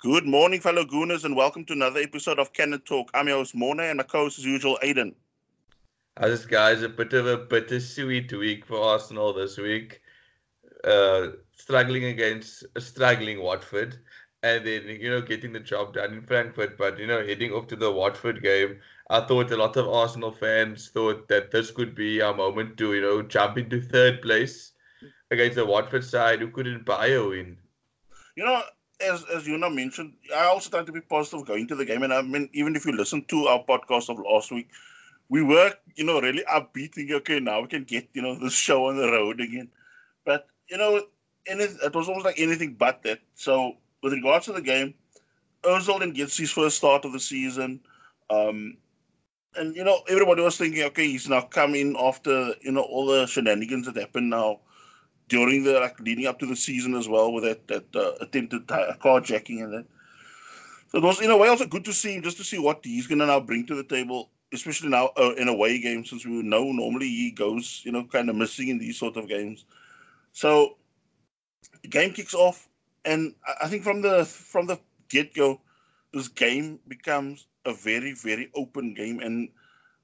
Good morning, fellow Gooners, and welcome to another episode of Cannon Talk. I'm your host, Morna, and my co-host, as usual, Aiden. How's this, guys? A bit of a bittersweet week for Arsenal this week. Uh, struggling against a struggling Watford, and then you know getting the job done in Frankfurt. But you know, heading off to the Watford game, I thought a lot of Arsenal fans thought that this could be our moment to you know jump into third place against the Watford side who couldn't buy a win. You know, as as you know mentioned, I also tried to be positive going to the game, and I mean, even if you listen to our podcast of last week, we were you know really upbeat, thinking, okay, now we can get you know the show on the road again. But you know, it was almost like anything but that. So with regards to the game, Ozil then gets his first start of the season. Um, and you know, everybody was thinking, okay, he's now coming after you know all the shenanigans that happened now during the like leading up to the season as well with that that uh, attempted carjacking and that. So it was in a way also good to see him just to see what he's going to now bring to the table, especially now uh, in away games since we know normally he goes you know kind of missing in these sort of games. So the game kicks off, and I think from the from the get go, this game becomes a very very open game, and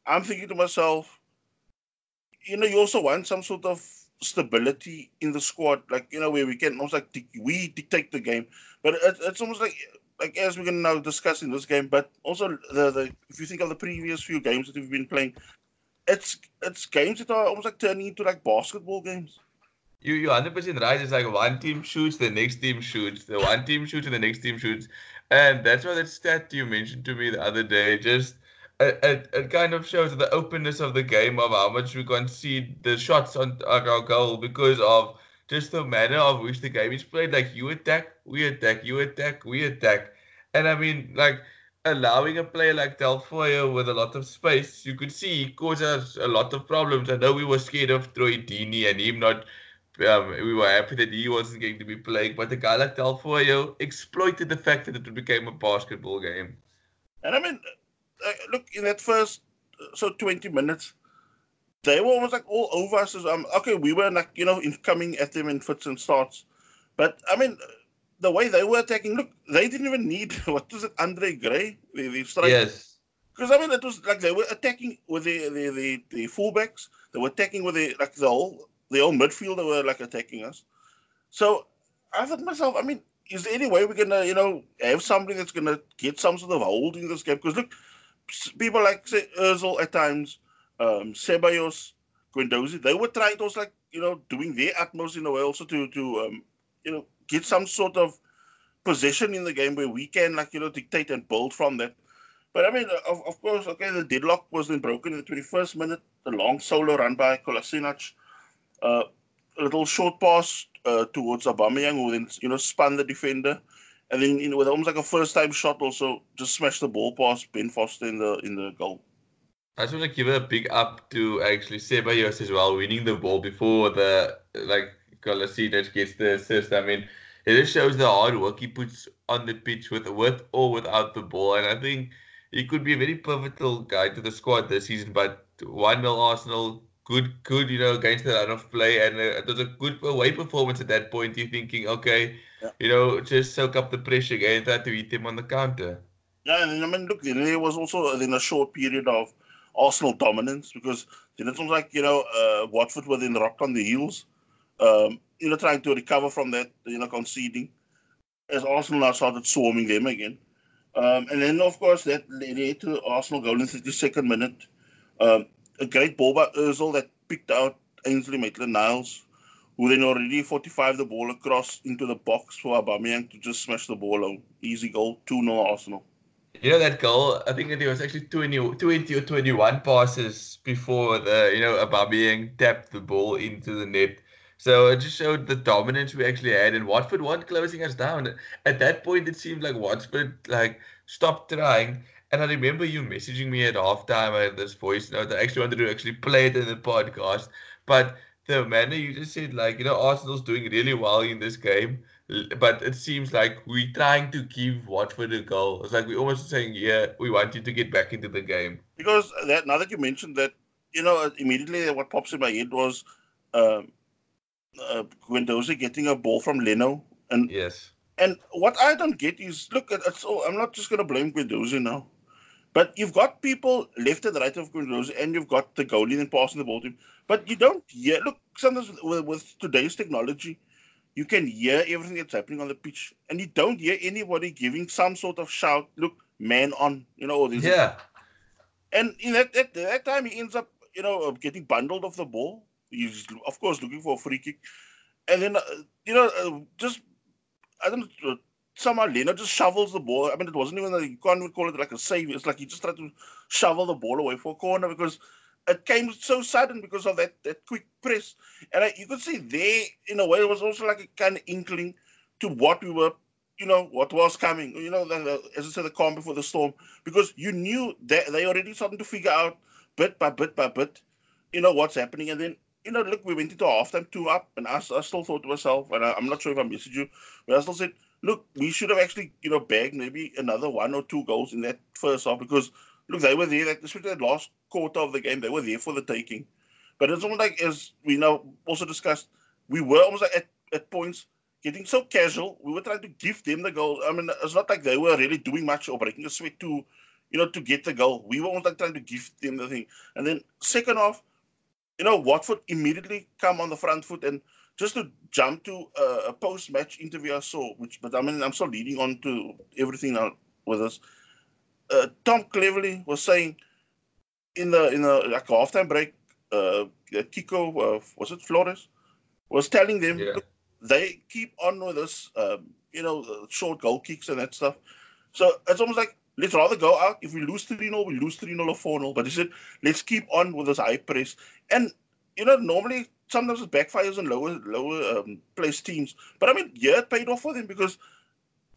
I'm thinking to myself, you know, you also want some sort of stability in the squad, like you know, where we can almost like we dictate the game. But it, it's almost like like as we're gonna now discuss in this game, but also the the if you think of the previous few games that we've been playing, it's it's games that are almost like turning into like basketball games. You you hundred percent right. It's like one team shoots, the next team shoots, the one team shoots, and the next team shoots, and that's why that stat you mentioned to me the other day just it, it, kind of shows the openness of the game of how much we concede the shots on our goal because of just the manner of which the game is played. Like you attack, we attack, you attack, we attack. And I mean, like allowing a player like Taufete'e with a lot of space, you could see he caused us a lot of problems. I know we were scared of Troy Deeney and him not. Um, we were happy that he wasn't going to be playing, but a guy like Taufete'e exploited the fact that it became a basketball game. And I mean, uh, look in that first uh, so 20 minutes they were almost like all over us as, um okay we were like you know in coming at them in fits and starts. But i mean the way they were attacking look they didn't even need what was it andre gray? The, the strike yes. Because i mean it was like they were attacking with the the, the, the fullbacks. They were attacking with the like the whole the whole midfield they were like attacking us. So i thought myself i mean is there any way we're gonna you know have somebody that's gonna get some sort of hold in this game? Because look people like say Özil at times, um, Ceballos, Guendouzi, they were trying to also like you know doing their utmost in a way also to to um, you know get some sort of position in the game where we can like you know dictate and build from that. But I mean, of, of course, okay, the deadlock was then broken in the 21st minute. The long solo run by Kolasinac, uh, a little short pass uh, towards Aubameyang, who then you know spun the defender and then you know with almost like a first time shot also just smashed the ball past Ben Foster in the in the goal. I just want to give a big up to actually Ceballos as well, winning the ball before the like Kolasinac gets the assist. I mean, it just shows the hard work he puts on the pitch with with or without the ball, and I think he could be a very pivotal guy to the squad this season. But one 0 Arsenal, good, good, you know, against the run of play, and uh, it was a good away performance at that point. You're thinking, okay, yeah. You know, just soak up the pressure again, try to hit him on the counter. Yeah, and I mean, look, there was also in a short period of Arsenal dominance because then it was like, you know, uh, Watford were then rocked on the heels, um, you know, trying to recover from that, you know, conceding as Arsenal now started swarming them again. Um, and then, of course, that led to Arsenal goal in the 32nd minute. Um, a great ball by Ozil that picked out Ainsley Maitland-Niles who then already 45 the ball across into the box for Aubameyang to just smash the ball out. Easy goal, 2 0 Arsenal. You know that goal, I think it was actually 20, 20 or 21 passes before the, you know, Aubameyang tapped the ball into the net. So it just showed the dominance we actually had, and Watford weren't closing us down. At that point, it seemed like Watford like stopped trying. And I remember you messaging me at halftime. I had this voice note. I actually wanted to actually play it in the podcast, but the manner you just said, like, you know, Arsenal's doing really well in this game, but it seems like we're trying to give Watford a goal. It's like we're almost saying, yeah, we want you to get back into the game. Because that now that you mentioned that, you know, immediately what pops in my head was um, uh, Guendouzi getting a ball from Leno. And yes. And what I don't get is look, it's all, I'm not just going to blame Guendouzi now. But you've got people left and right of Guendouzi, and you've got the goalie and passing the ball to him. But you don't hear. Look, sometimes with, with, today's technology, you can hear everything that's happening on the pitch, and you don't hear anybody giving some sort of shout. Look, man on, you know. This yeah. And in that, that that time, he ends up, you know, getting bundled off the ball. He's of course looking for a free kick, and then uh, you know, uh, just I don't know somehow Leno just shovels the ball. I mean, it wasn't even, that you can't even call it like a save. It's like he just tried to shovel the ball away for a corner because it came so sudden because of that, that quick press. And I, you could see there, in a way, it was also like a kind of inkling to what we were, you know, what was coming. You know, the, the, as I said, the calm before the storm. Because you knew that they already starting to figure out bit by bit by bit, you know, what's happening. And then you know, look, we went into halftime two up, and I, I still thought to myself, and I, am not sure if I messaged you, but I still said, look, we should have actually, you know, bagged maybe another one or two goals in that first half because look, they were there, like, especially that last quarter of the game, they were there for the taking. But it's almost like, as we now also discussed, we were almost like at, at points getting so casual. We were trying to give them the goal. I mean, it's not like they were really doing much or breaking a sweat to, you know, to get the goal. We were almost like trying to give them the thing. And then second half, you know, Watford immediately come on the front foot and just to jump to uh, a post-match interview I saw, which but I mean I'm still leading on to everything now with us. Uh, Tom Cleverley was saying in the in the like halftime break, uh, Quique uh, was it Flores was telling them yeah. they keep on with this, um, you know, short goal kicks and that stuff. So it's almost like let's rather go out. If we lose 3 0, we lose 3 0 or 4 0. But he said, let's keep on with this high press. And, you know, normally sometimes it backfires on lower lower um, placed teams. But I mean, yeah, it paid off for them because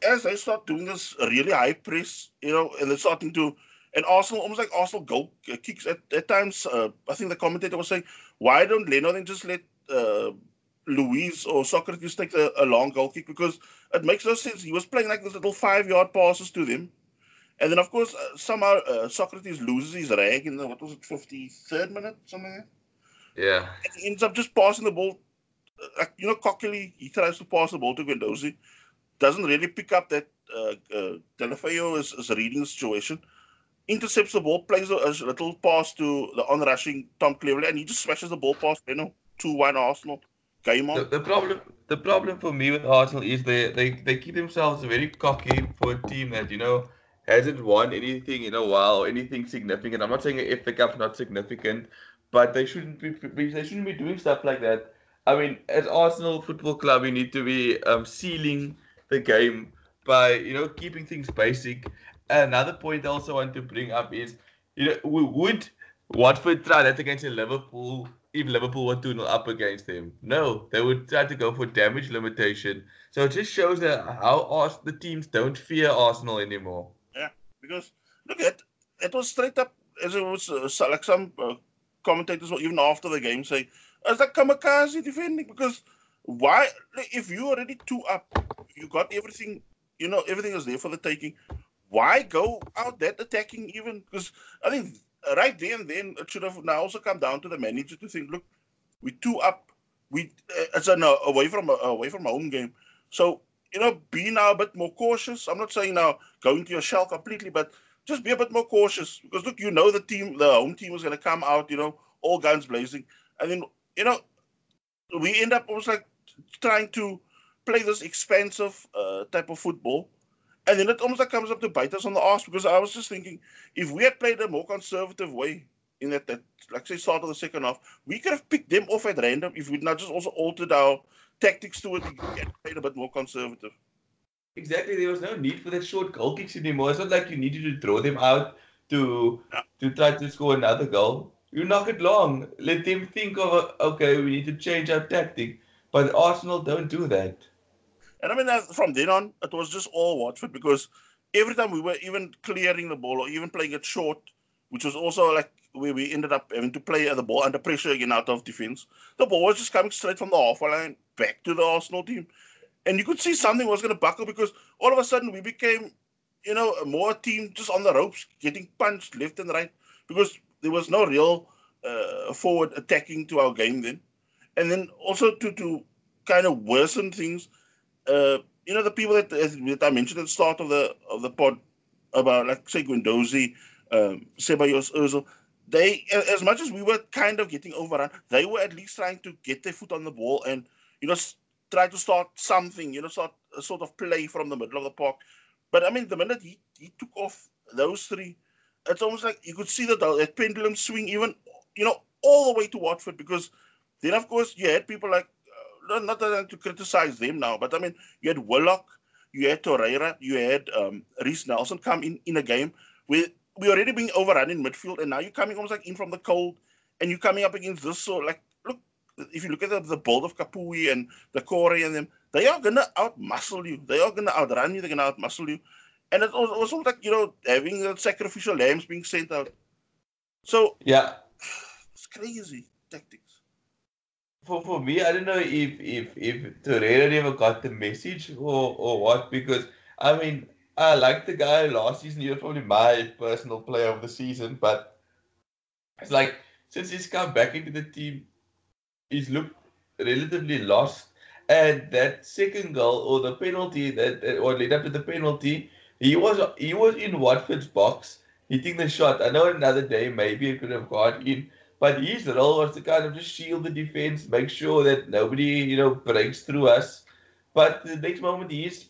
as they start doing this really high press, you know, and they're starting to, and Arsenal, almost like Arsenal goal kicks at, at times. Uh, I think the commentator was saying, why don't Leno then just let uh, Luiz or Sokratis take a, a, long goal kick? Because it makes no sense. He was playing like this little five yard passes to them. And then, of course, uh, somehow uh, Sokratis loses his rag in the, what was it, 53rd minute, something like? Yeah. And he ends up just passing the ball. Uh, you know, cockily, he tries to pass the ball to Guendouzi. Doesn't really pick up that uh, uh, is, is reading the situation. Intercepts the ball, plays a, a little pass to the on-rushing Tom Cleverley, and he just smashes the ball past, you know, 2-1 Arsenal. Game on. The, the, problem the problem for me with Arsenal is they, they, they keep themselves very cocky for a team that, you know, hasn't won anything in a while, anything significant. I'm not saying if the Cup's not significant, but they shouldn't be they shouldn't be doing stuff like that. I mean, as Arsenal Football Club, we need to be um, sealing the game by you know keeping things basic. Another point I also want to bring up is you know we would Watford try that against Liverpool if Liverpool were 2 0 up against them. No, they would try to go for damage limitation. So it just shows that how Ars- the teams don't fear Arsenal anymore. Yeah, because look at it was straight up as it was uh, like some uh, commentators or even after the game say, "Is that kamikaze defending?" Because why? If you already two up, you got everything. You know everything is there for the taking. Why go out that attacking even? Because I think right there and then it should have now also come down to the manager to think, look, we two up. We uh, it's an uh, away from uh, away from home game, so you know be now a bit more cautious. I'm not saying now go into your shell completely, but just be a bit more cautious. Because look, you know the team, the home team was going to come out, you know, all guns blazing, and then you know we end up almost like trying to play this expensive uh, type of football, and then it almost like comes up to bite us on the ass because I was just thinking if we had played a more conservative way in that, that like say start of the second half, we could have picked them off at random if we'd not just also altered our tactics to it and played a bit more conservative. Exactly. There was no need for that short goal kicks anymore. It's not like you needed to throw them out to to try to score another goal. You knock it long. Let them think of okay, we need to change our tactic. But Arsenal don't do that. And I mean, from then on, it was just all Watford because every time we were even clearing the ball or even playing it short, which was also like where we ended up having to play the ball under pressure again out of defense, the ball was just coming straight from the halfway line back to the Arsenal team and you could see something was going to buckle because all of a sudden we became, you know, more team just on the ropes, getting punched left and right because there was no real uh, forward attacking to our game then. And then also to to kind of worsen things, uh, you know, the people that, that I mentioned at the start of the of the pod about, like, say, Guendouzi, um, Ceballos, Ozil, they, as much as we were kind of getting overrun, they were at least trying to get their foot on the ball and, you know, try to start something, you know, start a sort of play from the middle of the park. But I mean, the minute he, he took off those three, it's almost like you could see that, that pendulum swing even, you know, all the way to Watford because then, of course, you had people like, uh, not that I to criticize them now, but I mean, you had Willock, you had Torreira, you had um, Reiss Nelson come in in a game where we already being overrun in midfield, and now you're coming almost like in from the cold, and you're coming up against this. So, like, if you look at the, the build of Capoue and Doucouré and them, they are gonna outmuscle you. They are gonna outrun you. They're gonna outmuscle you, and it's also like you know having the sacrificial lambs being sent out. So yeah, it's crazy tactics. For, for me, I don't know if if if Torreira ever got the message or or what because I mean I like the guy last season. He was probably my personal player of the season, but it's like since he's come back into the team, he's looked relatively lost. And that second goal or the penalty that or led up to the penalty, he was he was in Watford's box hitting the shot. I know another day maybe it could have gone in, but his role was to kind of just shield the defense, make sure that nobody you know breaks through us. But the next moment he's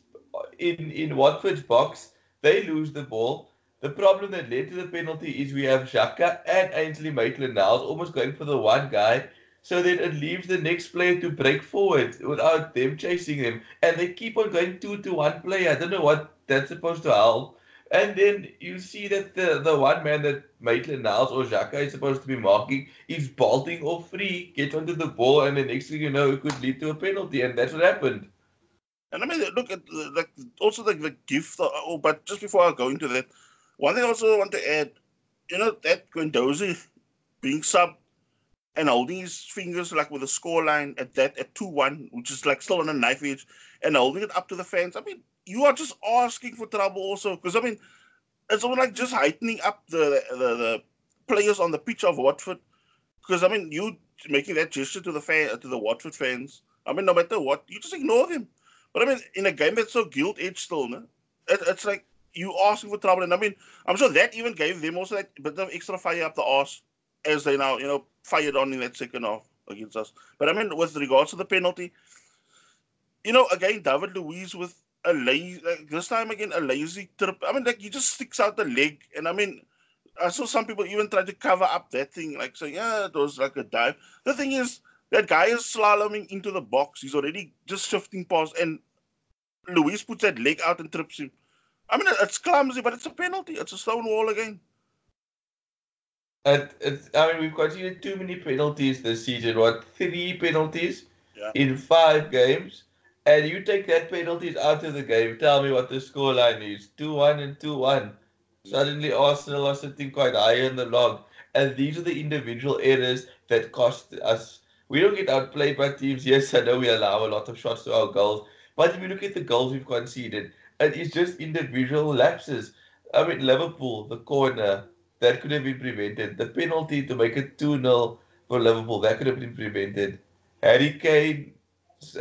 in in Watford's box, they lose the ball. The problem that led to the penalty is we have Xhaka and Ainsley Maitland-Niles almost going for the one guy. So then it leaves the next player to break forward without them chasing them. And they keep on going two to one player. I don't know what that's supposed to help. And then you see that the, the one man that Maitland Niles or Xhaka is supposed to be marking is bolting off free, gets onto the ball, and the next thing you know, it could lead to a penalty. And that's what happened. And I mean, look at like also the, the gift. oh, but just before I go into that, one thing I also want to add, you know, that Guendouzi being sub and holding his fingers like with a score line at that at two one, which is like still on a knife edge, and holding it up to the fans. I mean, you are just asking for trouble also, because I mean, it's almost like just heightening up the, the the players on the pitch of Watford. Because I mean, you making that gesture to the fan to the Watford fans. I mean, no matter what, you just ignore them. But I mean, in a game that's so guilt edged still, no? It, it's like you asking for trouble. And I mean, I'm sure that even gave them also that bit of extra fire up the arse as they now, you know, fired on in that second half against us. But I mean, with regards to the penalty, you know, again, David Luiz with a lazy, like this time again, a lazy trip. I mean, like he just sticks out the leg. And I mean, I saw some people even try to cover up that thing, like saying, yeah, it was like a dive. The thing is, that guy is slaloming into the box. He's already just shifting past, and Luiz puts that leg out and trips him. I mean, it's clumsy, but it's a penalty. It's a stone wall again. It's, I mean, we've considered too many penalties this season. What three penalties yeah. in five games? And you take that penalties out of the game. Tell me what the scoreline is: two-one and two-one. Suddenly, Arsenal are sitting quite high in the log, and these are the individual errors that cost us. We don't get outplayed by teams. Yes, I know we allow a lot of shots to our goals, but if you look at the goals we've conceded, and it is just individual lapses. I mean, Liverpool, the corner, that could have been prevented. The penalty to make it 2 0 for Liverpool, that could have been prevented. Harry Kane,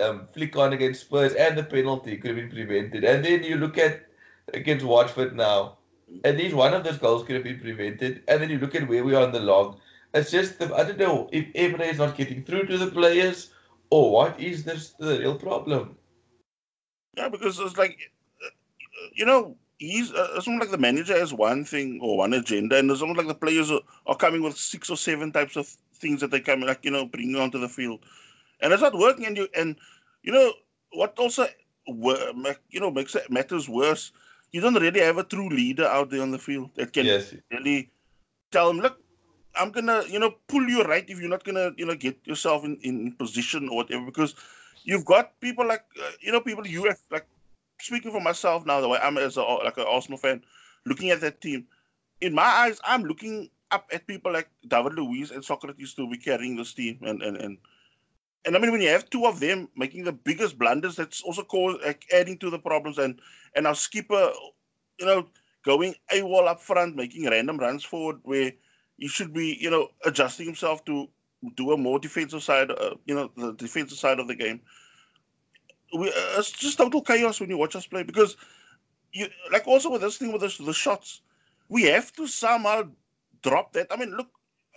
um, flick on against Spurs, and the penalty could have been prevented. And then you look at against Watford now, at least one of those goals could have been prevented. And then you look at where we are on the log. It's just, the, I don't know if Emery is not getting through to the players or what is this the real problem. Yeah, because it's like, uh, you know, he's uh, it's almost like the manager has one thing or one agenda, and it's almost like the players are, are coming with six or seven types of things that they come like you know bringing onto the field, and it's not working. And you and you know what also you know makes it matters worse. You don't really have a true leader out there on the field that can yes. really tell them, look, I'm gonna you know pull you right if you're not gonna you know get yourself in in position or whatever because you've got people like uh, you know people you have like speaking for myself now the way I'm as a, like an Arsenal fan looking at that team in my eyes I'm looking up at people like David Luiz and Sokratis to be carrying this team and and and and I mean when you have two of them making the biggest blunders that's also cause, like, adding to the problems and and our skipper you know going a wall up front making random runs forward where he should be you know adjusting himself to do a more defensive side, uh, you know, the defensive side of the game. We, uh, it's just total chaos when you watch us play because you like also with this thing with the, the shots, we have to somehow drop that. I mean, look,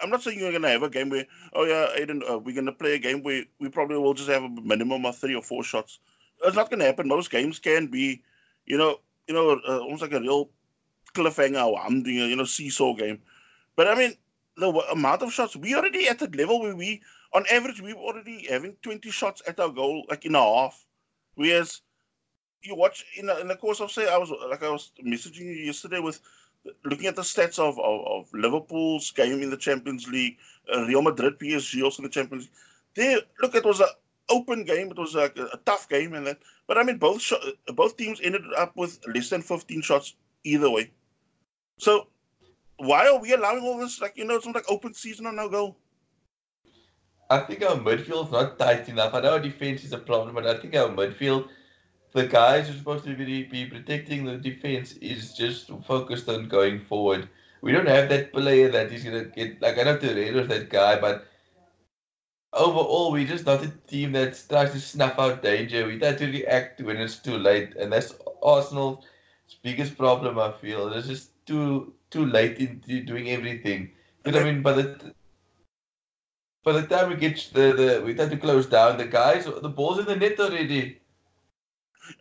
I'm not saying you're going to have a game where, oh yeah, Aiden, uh, we're going to play a game where we probably will just have a minimum of three or four shots. It's not going to happen. Most games can be, you know, you know, uh, almost like a real cliffhanger or I'm doing a you know seesaw game. But I mean, the amount of shots we already at the level where we, on average, we're already having 20 shots at our goal, like in a half. Whereas you watch in, in the course of say, I was like I was messaging you yesterday with looking at the stats of, of, of Liverpool's game in the Champions League, uh, Real Madrid, PSG also in the Champions League. They look, it was an open game. It was a, a, tough game, and that. But I mean, both sh- both teams ended up with less than 15 shots either way. So why are we allowing all this? Like you know, it's not like open season or no goal. I think our midfield's not tight enough. I know our defense is a problem, but I think our midfield the guys who are supposed to be, be protecting the defense is just focused on going forward. We don't have that player that is gonna get like I know Torreira's that guy, but overall we're just not a team that tries to snuff out danger. We try to react when it's too late, and that's Arsenal's biggest problem. I feel it's just too too late into doing everything. But I mean, by the by the time we get the, the we try to close down the guys, the ball's in the net already.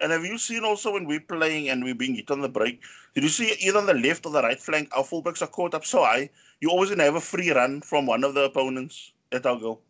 And have you seen also when we're playing and we're being hit on the break, did you see either on the left or the right flank, our fullbacks are caught up so high, you always gonna have a free run from one of the opponents at our goal.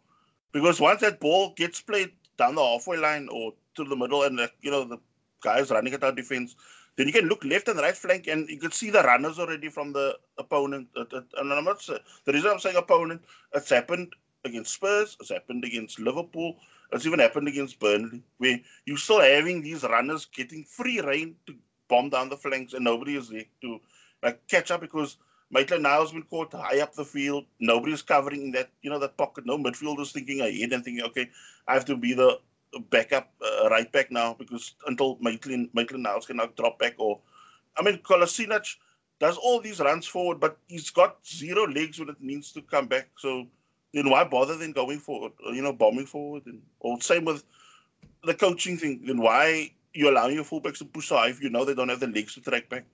Because once that ball gets played down the halfway line or to the middle and the, you know the guys running at our defense, then you can look left and right flank and you can see the runners already from the opponent. And I'm not the reason I'm saying opponent, it's happened against Spurs, it's happened against Liverpool, it's even happened against Burnley, where you're still having these runners getting free reign to bomb down the flanks, and nobody is there to like catch up because Maitland Niles been caught high up the field. Nobody is covering in that you know that pocket. No midfielders thinking ahead and thinking, okay, I have to be the backup uh, right back now because until Maitland Maitland Niles can now drop back or, I mean, Kolasinac does all these runs forward, but he's got zero legs when it needs to come back. So then why bother then going forward, you know, bombing forward? And or same with the coaching thing. Then why you allowing your fullbacks to push high if you know they don't have the legs to track back?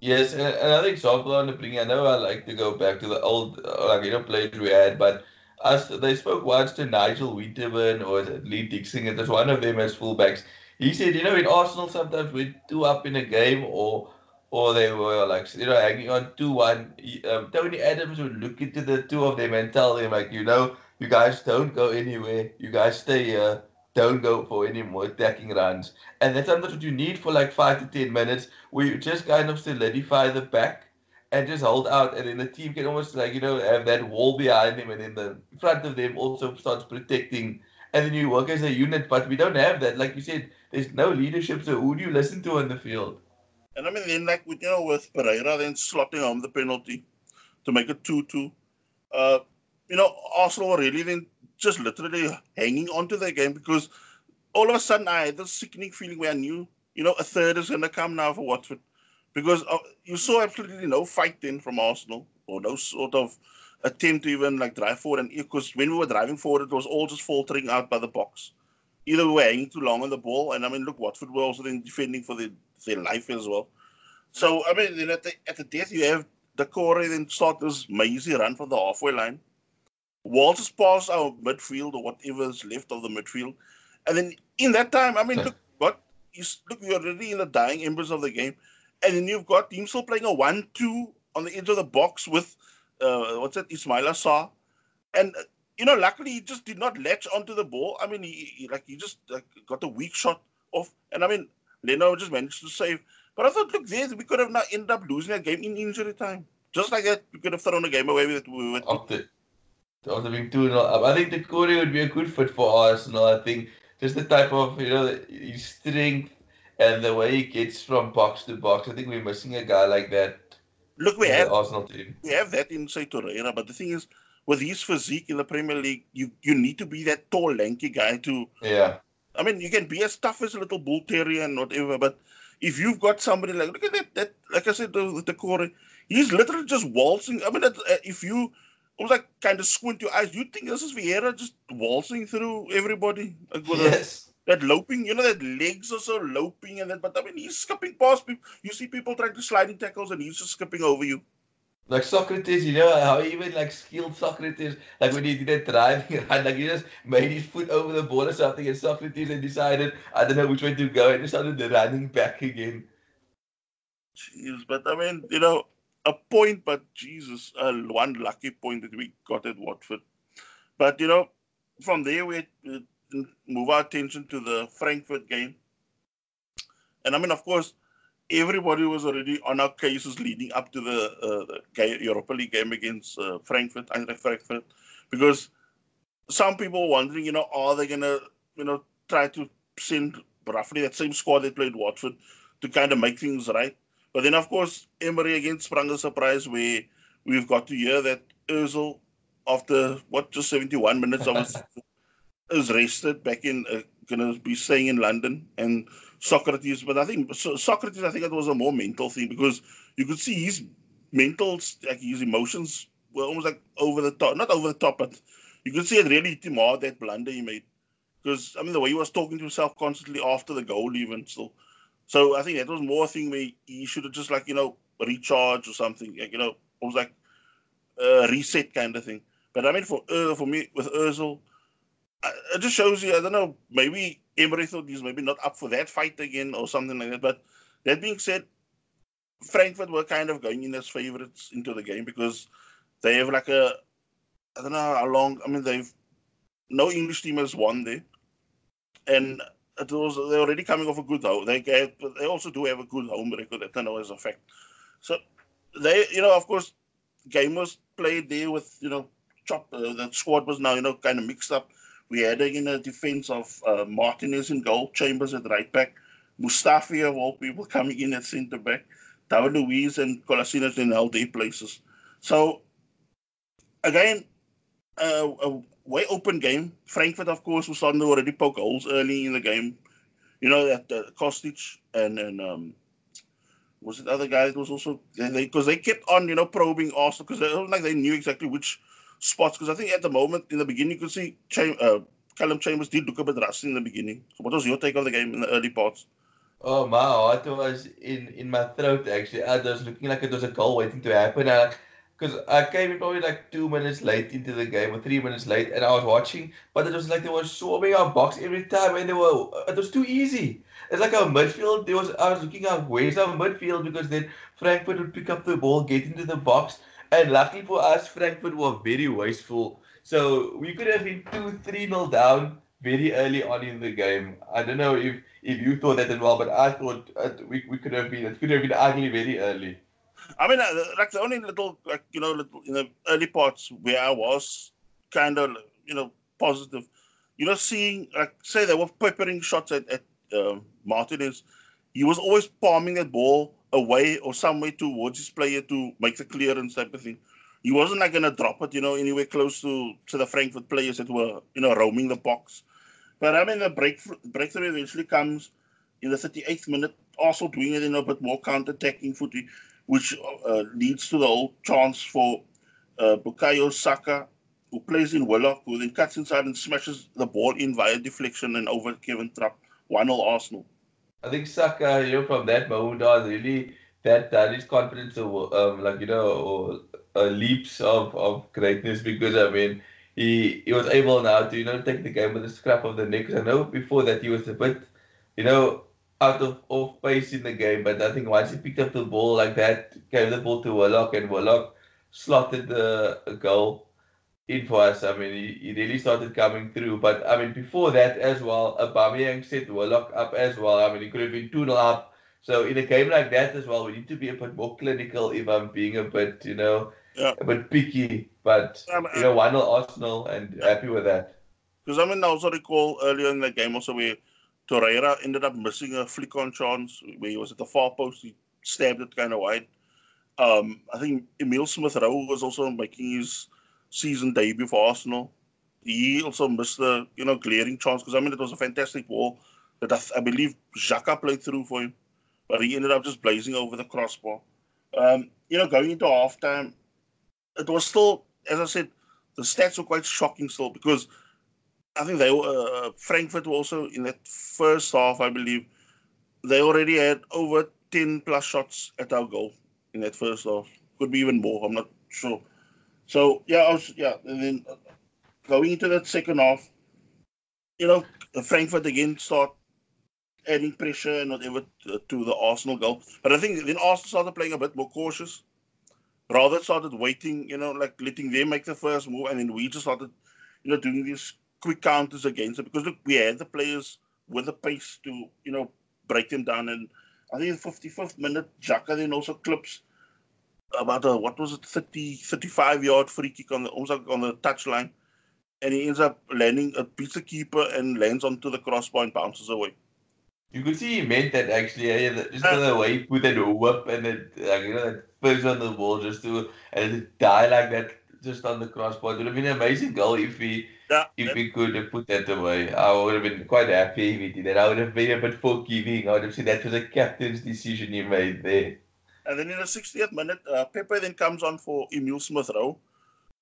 Yes, and another example I want to bring. I know I like to go back to the old, uh, like you know, players we had, but us they spoke once to Nigel Winterburn or Lee Dixon. It was one of them as fullbacks. He said, you know, in Arsenal sometimes we're two up in a game or or they were like you know hanging on two one. Um, Tony Adams would look into the two of them and tell them like you know you guys don't go anywhere. You guys stay here. Don't go for any more attacking runs. And that's sometimes what you need for like five to ten minutes where you just kind of solidify the back and just hold out and then the team can almost like, you know, have that wall behind them and then the front of them also starts protecting and then you work as a unit, but we don't have that. Like you said, there's no leadership, so who do you listen to on the field? And I mean, then like with you know with Pereyra then slotting home the penalty to make it two-two. Uh, you know, Arsenal were really then just literally hanging on to their game because all of a sudden I had this sickening feeling where I knew, you know, a third is going to come now for Watford because uh, you saw absolutely no fight then from Arsenal or no sort of attempt to even like drive forward. And because when we were driving forward, it was all just faltering out by the box. Either we were hanging too long on the ball, and I mean, look, Watford were also then defending for the their life as well. So I mean, then at the at the death you have Doucouré then start this mazy run from the halfway line. Walters pass our midfield or whatever is left of the midfield, and then in that time, I mean, look what you look, we're already in the dying embers of the game, and then you've got team still playing a one-two on the edge of the box with uh, what's that, Ismaila Sarr, and uh, you know, luckily he just did not latch onto the ball. I mean, he, he like he just like, got a weak shot off, and I mean, Leno just managed to save. But I thought, look, there we could have not ended up losing a game in injury time. Just like that, we could have thrown a game away with. with after, after being two up, I think Doucouré would be a good fit for Arsenal. I think just the type of you know his strength and the way he gets from box to box. I think we're missing a guy like that. Look, we have Arsenal team. We have that in say Torreira, but the thing is, with his physique in the Premier League, you you need to be that tall, lanky guy to yeah I mean, you can be as tough as a little bull terrier and whatever, but if you've got somebody like look at that, that like I said, the, the core, he's literally just waltzing. I mean, that, uh, if you almost like kind of squint your eyes, you think this is Vieira just waltzing through everybody. Like yes. that loping, you know, that legs are so loping and that, but I mean, he's skipping past people. You see people trying to sliding tackles and he's just skipping over you. Like Sokratis, you know how even like skilled Sokratis, like when he did that driving and like he just made his foot over the ball or something, and Sokratis and decided I don't know which way to go and started running back again. Jeez, but I mean, you know, a point, but Jesus, uh, one lucky point that we got at Watford. But you know, from there we move our attention to the Frankfurt game, and I mean, of course everybody was already on our cases leading up to the, uh, the Europa League game against uh, Frankfurt, Eintracht Frankfurt, because some people were wondering, you know, are they gonna, you know, try to send roughly that same squad they played Watford to kind of make things right? But then, of course, Emery again sprung a surprise where we've got to hear that Özil, after what just 71 minutes, of was, is rested back in, uh, gonna be staying in London, and Sokratis, but I think so Sokratis, I think it was a more mental thing because you could see his mental, like his emotions were almost like over the top, not over the top, but you could see it really hit him hard that blunder he made. Because I mean, the way he was talking to himself constantly after the goal, even still. So I think that was more a thing where he should have just like you know recharge or something, like, you know, it was like a reset kind of thing. But I mean, for uh, for me with Özil, it just shows you. I don't know. Maybe Emery thought he's maybe not up for that fight again or something like that. But that being said, Frankfurt were kind of going in as favorites into the game because they have like a I don't know how long. I mean, they've no English team has won there, and it was they're already coming off a good home. They get, they also do have a good home record. I don't know as a fact. So they, you know, of course, game was played there with you know, chop. Uh, the squad was now you know kind of mixed up. We had in a defense of uh, Martinez in goal, Chambers at right back, Mustafi of all people coming in at centre back, David Luiz and Kolasinac in all their places. So again, uh, a way open game. Frankfurt, of course, was starting to already poke holes early in the game. You know that uh, Kostic and and um, was it the other guy that was also because they, they, kept on you know probing Arsenal because it was like they knew exactly which spots because I think at the moment in the beginning you could see Cham- uh, Callum Chambers did look a bit rusty in the beginning. So what was your take on the game in the early parts? Oh my heart was in in my throat actually. I was looking like it was a goal waiting to happen. Because I, I came in probably like two minutes late into the game or three minutes late, and I was watching, but it was like they were swarming our box every time, and they were it was too easy. It's like our midfield. There was I was looking at where's our midfield because then Frankfurt would pick up the ball, get into the box, and luckily for us, Frankfurt were very wasteful. So we could have been 2 3 nil down very early on in the game. I don't know if, if you thought that as well, but I thought uh, we, we could have been, it could have been ugly very early. I mean, uh, like the only little, like, you know, little, in the early parts where I was kind of, you know, positive, you know, seeing, like, say they were peppering shots at, at uh, Martinez, he was always palming that ball away or some way towards his player to make the clearance type of thing. He wasn't like gonna drop it, you know, anywhere close to to the Frankfurt players that were, you know, roaming the box. But I mean, the break breakthrough eventually comes in the 38th minute, also doing it in a bit more counter-attacking footy, which uh, leads to the old chance for uh, Bukayo Saka, who plays in Willock, who then cuts inside and smashes the ball in via deflection and over Kevin Trapp, 1 0 Arsenal. I think Saka, you know, from that moment on, really that that his confidence, or um, like you know, uh, leaps of, of greatness because I mean, he he was able now to you know take the game with a scrap of the neck. I know before that he was a bit, you know, out of off pace in the game, but I think once he picked up the ball like that, gave the ball to Willock, and Willock slotted the goal in for us. I mean, he, he really started coming through. But I mean, before that as well, Aubameyang set Willock up as well. I mean, he could have been 2 0 up. So in a game like that as well, we need to be a bit more clinical if I'm being a bit, you know, yeah. a bit picky. But, um, you know, 1 0 Arsenal and yeah. happy with that. Because I mean, I also recall earlier in the game also where Torreira ended up missing a flick on chance where he was at the far post. He stabbed it kind of wide. Um, I think Emil Smith Rowe was also making his season debut for Arsenal. He also missed the you know glaring chance because I mean it was a fantastic ball that I, I, believe Xhaka played through for him, but he ended up just blazing over the crossbar. Um, you know, going into halftime, it was still, as I said, the stats were quite shocking still because I think they were uh, Frankfurt were also in that first half, I believe, they already had over ten plus shots at our goal in that first half. Could be even more. I'm not sure. So yeah, I was, yeah, and then uh, going into that second half, you know, Frankfurt again start adding pressure and whatever to, to the Arsenal goal. But I think then Arsenal started playing a bit more cautious. Rather started waiting, you know, like letting them make the first move, and then we just started, you know, doing these quick counters against it because look, we had the players with the pace to, you know, break them down. And I think the 55th minute, Xhaka then also clips about a what was it 30 35 yard free kick on the almost like on the touchline and he ends up landing a beats the keeper and lands onto the crossbar and bounces away. You could see he meant that actually yeah, just uh, the way he put that whip and it like you know that first on the ball just to and die like that just on the crossbar. It would have been an amazing goal if he yeah, if he could have put that away. I would have been quite happy with it I would have been a bit forgiving. I would have said that was a captain's decision he made there and then in the 60th minute, uh, Pepe then comes on for Emil Smith Rowe.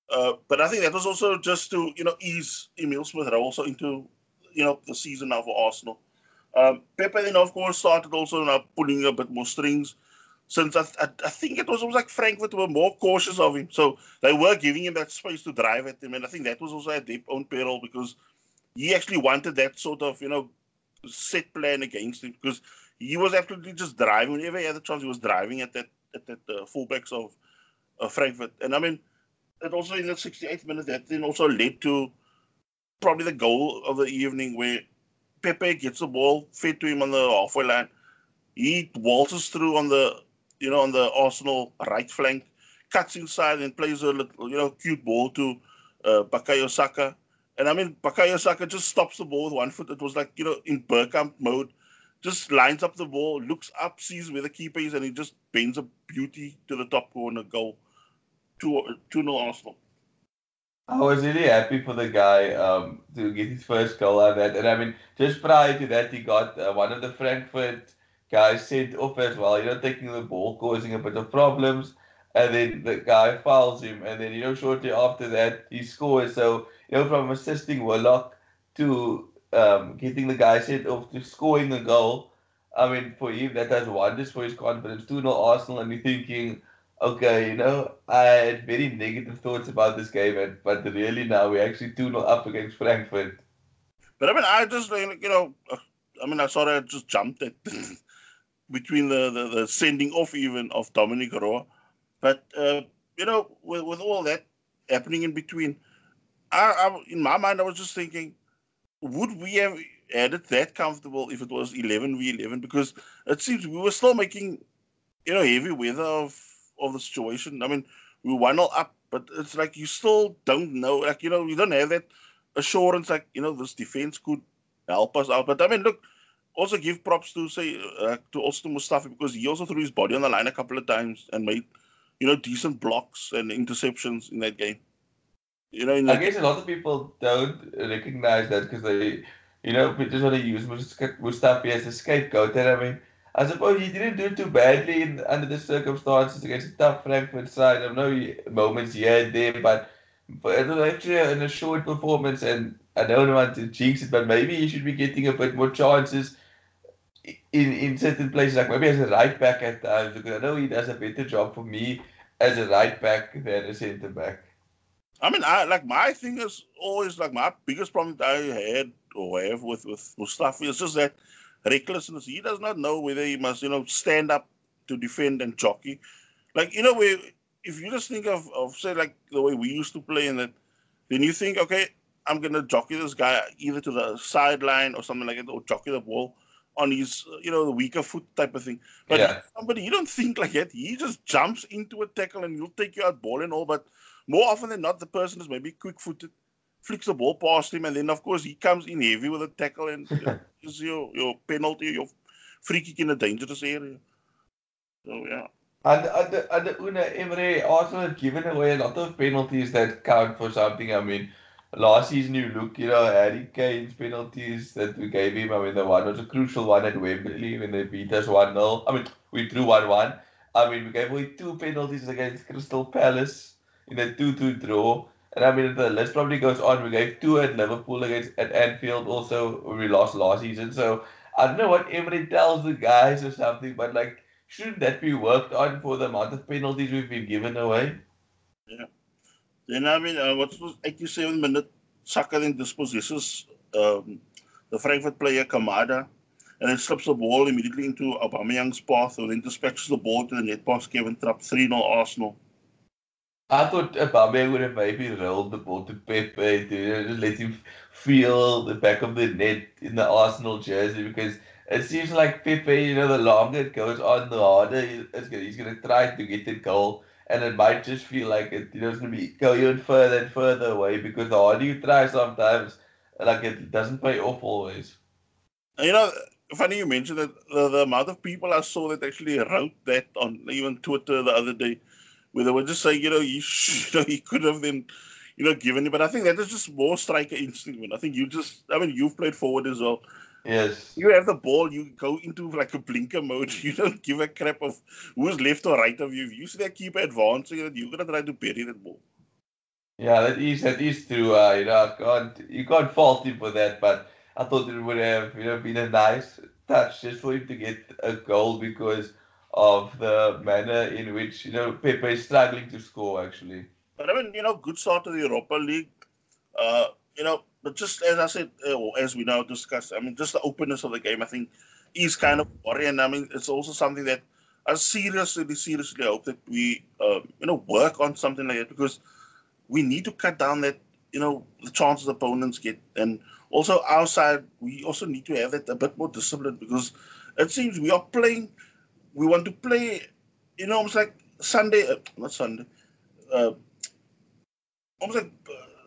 Uh, but I think that was also just to you know ease Emil Smith Rowe also into you know the season now for Arsenal. Um, Pepe then of course started also now pulling a bit more strings. Since I, I, think it was almost like Frankfurt were more cautious of him, so they were giving him that space to drive at him, and I think that was also at their own peril because he actually wanted that sort of you know set plan against him because he was absolutely just driving. Whenever he had the chance, he was driving at that at that uh, fullbacks of uh, Frankfurt. And I mean, it also in the 68th minute that then also led to probably the goal of the evening where Pepe gets the ball fed to him on the halfway line. He waltzes through on the you know on the Arsenal right flank, cuts inside and plays a little you know cute ball to uh, Bukayo Saka. And I mean, Bukayo Saka just stops the ball with one foot. It was like, you know, in Bergkamp mode just lines up the ball, looks up, sees where the keeper is, and he just bends a beauty to the top corner goal. 2 0 Arsenal. I was really happy for the guy um, to get his first goal of that. And I mean, just prior to that, he got uh, one of the Frankfurt guys sent off as well, you know, taking the ball, causing a bit of problems. And then the guy fouls him. And then, you know, shortly after that, he scores. So, you know, from assisting Willock to um, getting the guy set off to scoring a goal. I mean, for him, that does wonders for his confidence. 2 0 Arsenal, and you're thinking, okay, you know, I had very negative thoughts about this game, but really now we're actually 2 0 up against Frankfurt. But I mean, I just, you know, I mean, I sort of just jumped at between the, the, the, sending off even of Dominik Kohr. But, uh, you know, with, with all that happening in between, I, I, in my mind, I was just thinking, would we have had it that comfortable if it was 11 v 11? Because it seems we were still making, you know, heavy weather of of the situation. I mean, we were 1 up, but it's like you still don't know. Like, you know, you don't have that assurance, like, you know, this defense could help us out. But I mean, look, also give props to say uh, to also to Mustafi because he also threw his body on the line a couple of times and made, you know, decent blocks and interceptions in that game. You know, I guess a lot of people don't recognize that because they, you know, just want to use Mustafi as a scapegoat. And I mean, I suppose he didn't do too badly in, under the circumstances against a tough Frankfurt side. I know moments he had there, but it was actually in a short performance. And I don't want to jinx it, but maybe he should be getting a bit more chances in, in certain places, like maybe as a right back at times, because I know he does a better job for me as a right back than a centre back. I mean, I like my thing is always like my biggest problem that I had or have with with Mustafi is just that recklessness. He does not know whether he must, you know, stand up to defend and jockey. Like you know, we if you just think of of say like the way we used to play, and that then you think, okay, I'm gonna jockey this guy either to the sideline or something like that, or jockey the ball on his, you know, the weaker foot type of thing. But yeah. somebody, you don't think like that. He just jumps into a tackle and he'll take you out ball and all. But more often than not, the person is maybe quick footed, flicks the ball past him, and then, of course, he comes in heavy with a tackle and is your, your penalty, your free kick in a dangerous area. So, yeah. And, and, and Unai Emery also has given away a lot of penalties that count for something. I mean, last season you look, you know, Harry Kane's penalties that we gave him. I mean, the one was a crucial one at Wembley when they beat us 1 0. I mean, we drew 1 1. I mean, we gave away two penalties against Crystal Palace in a 2-2 draw. And I mean, the list probably goes on. We gave two at Liverpool against at Anfield also we lost last season. So I don't know what Emery tells the guys or something, but like, shouldn't that be worked on for the amount of penalties we've been given away? Yeah. Then I mean, uh, what was 87 minute Saka dispossesses um, the Frankfurt player Kamada, and then slips the ball immediately into Aubameyang's path, and then dispatches the ball to the net pass Kevin Trapp 3 0 Arsenal. I thought Aubameyang would have maybe rolled the ball to Pepe to let him feel the back of the net in the Arsenal jersey because it seems like Pepe, you know, the longer it goes on, the harder he's going to try to get the goal. And it might just feel like it, you know, it's going to be go even further and further away because the harder you try sometimes, like it doesn't pay off always. You know, funny you mentioned that the, the amount of people I saw that actually wrote that on even Twitter the other day, where they were just saying, you know, you, you know, he could have been, you know, given it. But I think that is just more striker instinct. Man. I think you just, I mean, you've played forward as well. Yes. You have the ball, you go into like a blinker mode. You don't give a crap of who's left or right of you. If you see that keeper advancing, you're gonna try to bury that ball. Yeah, that is that is true. Uh, you know, I can't you can't fault him for that, but I thought it would have you know been a nice touch just for him to get a goal because of the manner in which you know Pepe is struggling to score actually. But I mean, you know, good start to the Europa League. Uh, you know, but just as I said, uh, as we now discussed, I mean, just the openness of the game, I think, is kind of worrying. I mean, it's also something that I seriously, seriously hope that we, uh, you know, work on something like that because we need to cut down that, you know, the chances opponents get. And also our side, we also need to have that a bit more discipline because it seems we are playing, we want to play, you know, almost like Sunday, uh, not Sunday, uh, almost like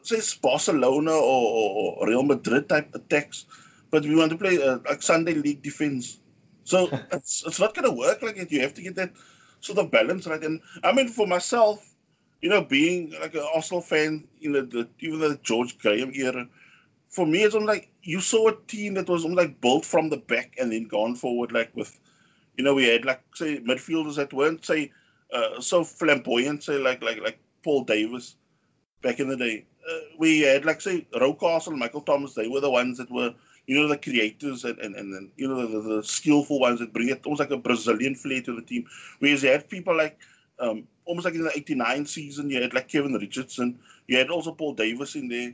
say Barcelona or, or, Real Madrid type attacks, but we want to play uh, like Sunday league defense. So it's, it's not going to work like it. You have to get that sort of balance right. And I mean, for myself, you know, being like an Arsenal fan, you know, the, even the George Graham era, for me, it's almost like you saw a team that was almost like built from the back and then gone forward, like with, you know, we had like say midfielders that weren't say uh, so flamboyant, say like like like Paul Davis back in the day uh, we had like say Rocastle, Michael Thomas. They were the ones that were you know the creators and and, and, you know the, the, skillful ones that bring it almost like a Brazilian flair to the team. Whereas you had people like um, almost like in the '89 season, you had like Kevin Richardson. You had also Paul Davis in there,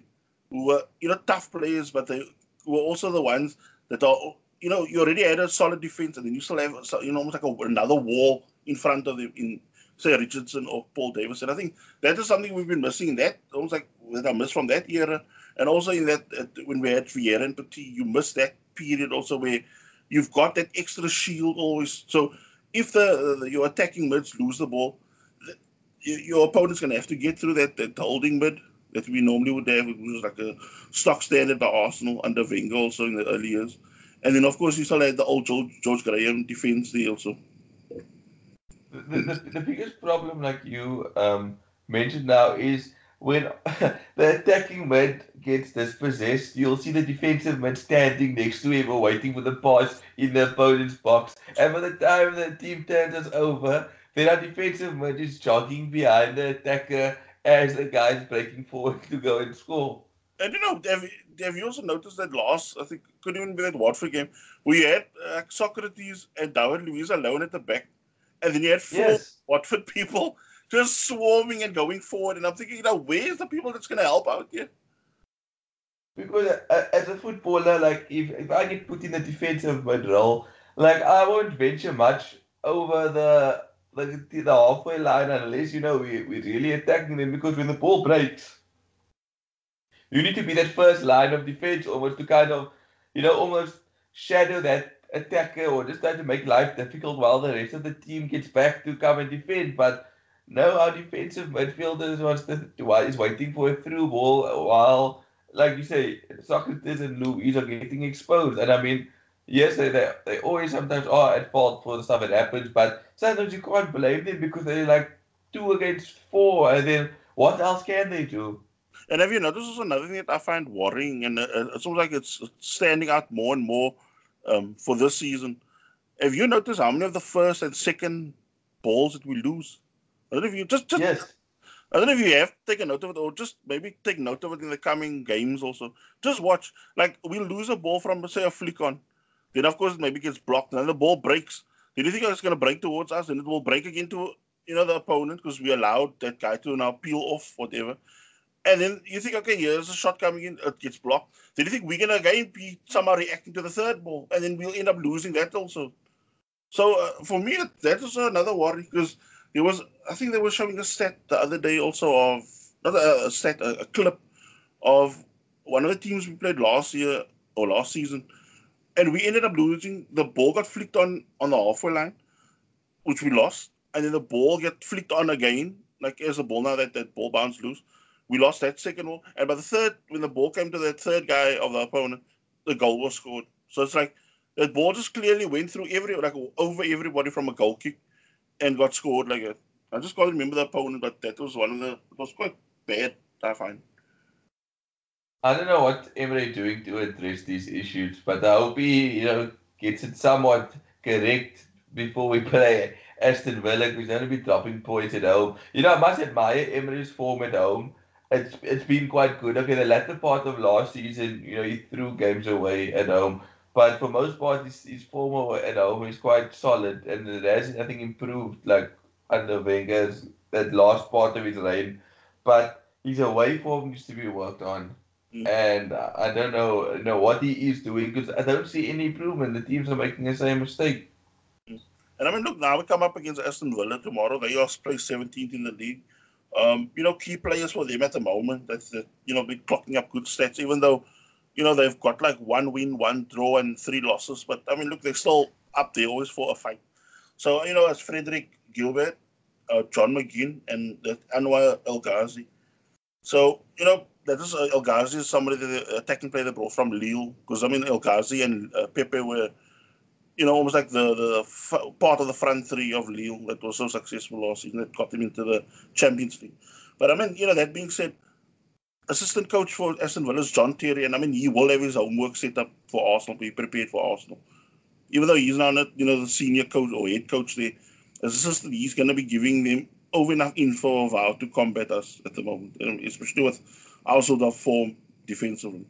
who were you know tough players, but they were also the ones that are you know you already had a solid defense, and then you still have you know almost like a, another wall in front of them in say Richardson or Paul Davis. And I think that is something we've been missing. In that almost like that I missed from that era, and also in that uh, when we had Vieira and Petit, you missed that period also where you've got that extra shield always. So if the, the your attacking mids lose the ball, the, your opponent's going to have to get through that, that holding mid that we normally would have. It was like a stock standard by Arsenal under Wenger also in the early years. And then, of course, you still had the old George, George Graham defense there also the, the, the biggest problem, like you um, mentioned now, is when the attacking mid gets dispossessed, you'll see the defensive mid standing next to him or waiting for the pass in the opponent's box. And by the time the team turns us over, then our defensive mid is jogging behind the attacker as the guy's breaking forward to go and score. And you know, have, have you also noticed that last, I think, couldn't even be that Watford game, we had uh, Sokratis and David Luiz alone at the back and then you had four yes. Watford people just swarming and going forward. And I'm thinking, you know, where's the people that's going to help out here? Because uh, as a footballer, like if, if I get put in a defensive mid role, like I won't venture much over the the, the halfway line unless you know we we're really attacking them. Because when the ball breaks, you need to be that first line of defense almost to kind of you know almost shadow that attacker or just try to make life difficult while the rest of the team gets back to come and defend. But no, our defensive midfielders wants to, is waiting for a through ball while, like you say, Sokratis and Luiz are getting exposed. And I mean, yes, they, they, they always sometimes are at fault for the stuff that happens, but sometimes you can't blame them because they're like two against four, and then what else can they do? And have you noticed also another thing that I find worrying, and uh, it's almost like it's standing out more and more um, for this season. Have you noticed how many of the first and second balls that we lose? I don't know if you just, just yes. I don't know if you have taken note of it or just maybe take note of it in the coming games also. Just watch. Like we lose a ball from say a flick on. Then of course it maybe gets blocked and then the ball breaks. Do you think it's gonna break towards us and it will break again to you know the opponent because we allowed that guy to now peel off whatever. And then you think, okay, here's a shot coming in, it gets blocked. Then you think we're gonna again be somehow reacting to the third ball, and then we'll end up losing that also. So uh, for me, that is another worry because there was, I think they were showing a stat the other day also of not a, a stat, a, a clip of one of the teams we played last year or last season, and we ended up losing. The ball got flicked on on the halfway line, which we lost, and then the ball get flicked on again, like as a ball now that that ball bounced loose. We lost that second ball, and by the third, when the ball came to that third guy of the opponent, the goal was scored. So it's like the ball just clearly went through every like over everybody from a goal kick, and got scored like it. I just can't remember the opponent, but that was one of the. It was quite bad. I find. I don't know what Emery doing to address these issues, but I hope he, you know, gets it somewhat correct before we play Aston Villa. Because going to be dropping points at home. You know, I must admire Emery's form at home. It's it's been quite good. Okay, the latter part of last season, you know, he threw games away at home. But for most part, his, his form at home is quite solid, and it has I think improved like under Wenger's that last part of his reign. But his away form needs to be worked on. Mm. And I don't know, you know what he is doing because I don't see any improvement. The teams are making the same mistake. Mm. And I mean, look, now we come up against Aston Villa tomorrow. They are placed 17th in the league. Um, you know, key players for them at the moment. That's the, you know, been clocking up good stats, even though, you know, they've got like one win, one draw, and three losses. But I mean, look, they're still up there, always for a fight. So you know, as Frederick Guilbert, uh, John McGinn, and Anwar El Ghazi. So you know, that is uh, El Ghazi is somebody that uh, attacking player they brought from Lille because I mean El Ghazi and uh, Pepe were, you know, almost like the the f- part of the front three of Lille that was so successful last season that got them into the Champions League. But I mean, you know, that being said, assistant coach for Aston Villa is John Terry, and I mean, he will have his homework set up for Arsenal, be prepared for Arsenal. Even though he's not, you know, the senior coach or head coach there, as assistant, he's going to be giving them over enough info of how to combat us at the moment, especially with also the form defensively.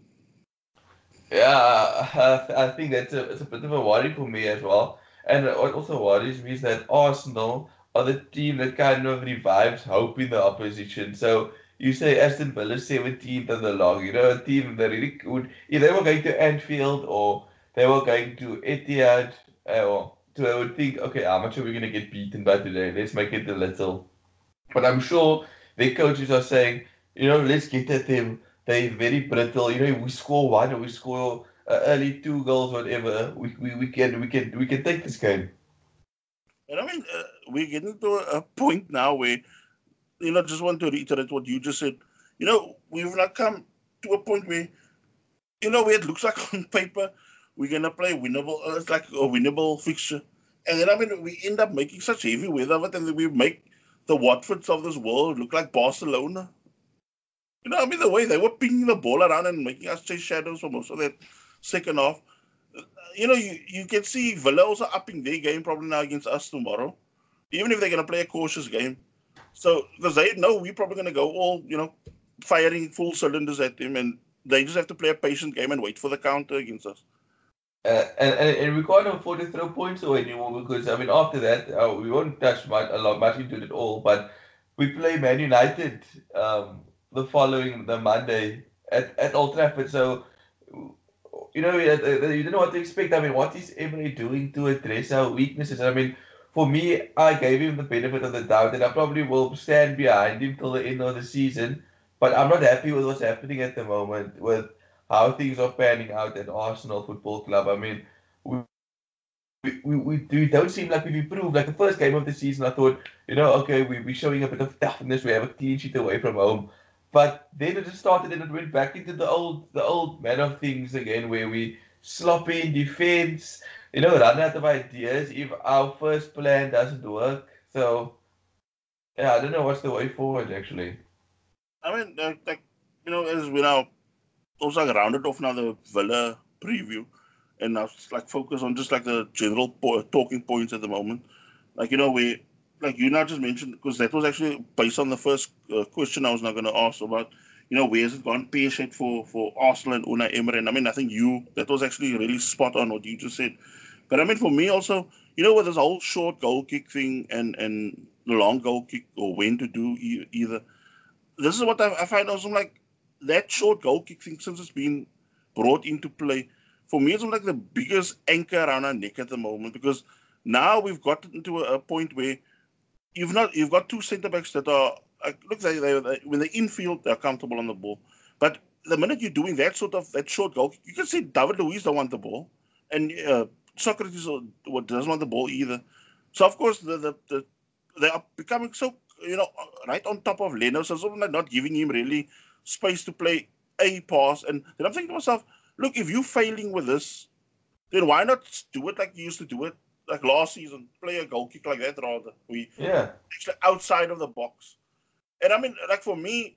Yeah, I think that's a, it's a bit of a worry for me as well. And what also worries me is that Arsenal are the team that kind of revives hope in the opposition. So you say Aston Villa 17th on the log, you know, a team that really could, if they were going to Anfield or they were going to Etihad, uh, or to, I would think, okay, how much are we going to get beaten by today? Let's make it a little. But I'm sure their coaches are saying, you know, let's get at them. They're very brittle. You know, we score one or we score uh, early two goals, whatever. We, we, we can we can we can take this game. And I mean, uh, we're getting to a point now where, you know, just want to reiterate what you just said. You know, we've not come to a point where, you know, where it looks like on paper we're gonna play winnable. Uh, it's like a winnable fixture, and then I mean, we end up making such heavy weather of it, and then we make the Watfords of this world look like Barcelona. You know, I mean, the way they were pinging the ball around and making us chase shadows for most of that second half. You know, you, you can see Villa also upping their game probably now against us tomorrow, even if they're going to play a cautious game. So, because they know we're probably going to go all, you know, firing full cylinders at them, and they just have to play a patient game and wait for the counter against us. Uh, and, and, and we can't afford to throw points away anymore because I mean after that uh, we won't touch much a lot much into it at all. But we play Man United um, the following the Monday at, at Old Trafford. So, you know, uh, uh, uh, you don't know what to expect. I mean, what is Emery doing to address our weaknesses? I mean, for me, I gave him the benefit of the doubt, and I probably will stand behind him till the end of the season. But I'm not happy with what's happening at the moment with how things are panning out at Arsenal Football Club. I mean, we we, we, we don't seem like we've improved. Like the first game of the season, I thought, you know, okay, we, we're showing a bit of toughness. We have a clean sheet away from home. But then it just started and it went back into the old the old man of things again, where we sloppy in defense, you know, run out of ideas if our first plan doesn't work. So, yeah, I don't know what's the way forward actually. I mean, uh, like you know, as we now also like rounded off now the Villa preview, and now like focus on just like the general po- talking points at the moment. Like you know, we like you now just mentioned, because that was actually based on the first uh, question I was not going to ask about, you know, where's it gone pear shaped for for Arsenal and Unai Emery? And I mean, I think you that was actually really spot on what you just said. But I mean, for me also, you know, with this whole short goal kick thing and and the long goal kick or when to do e- either, this is what I, I find also like that short goal kick thing since it's been brought into play. For me, it's like the biggest anchor around our neck at the moment because now we've gotten to a, a point where you've not you've got two centre backs that are like, look they, they, they when they're infield they're comfortable on the ball, but the minute you're doing that sort of that short goal, you can see David Luiz don't want the ball, and uh, Sokratis doesn't want the ball either. So of course the, the, the they are becoming so you know right on top of Leno, so sort of like not giving him really space to play a pass. And then I'm thinking to myself, look, if you're failing with this, then why not do it like you used to do it, like last season, play a goal kick like that rather. We yeah actually outside of the box. And I mean, like for me,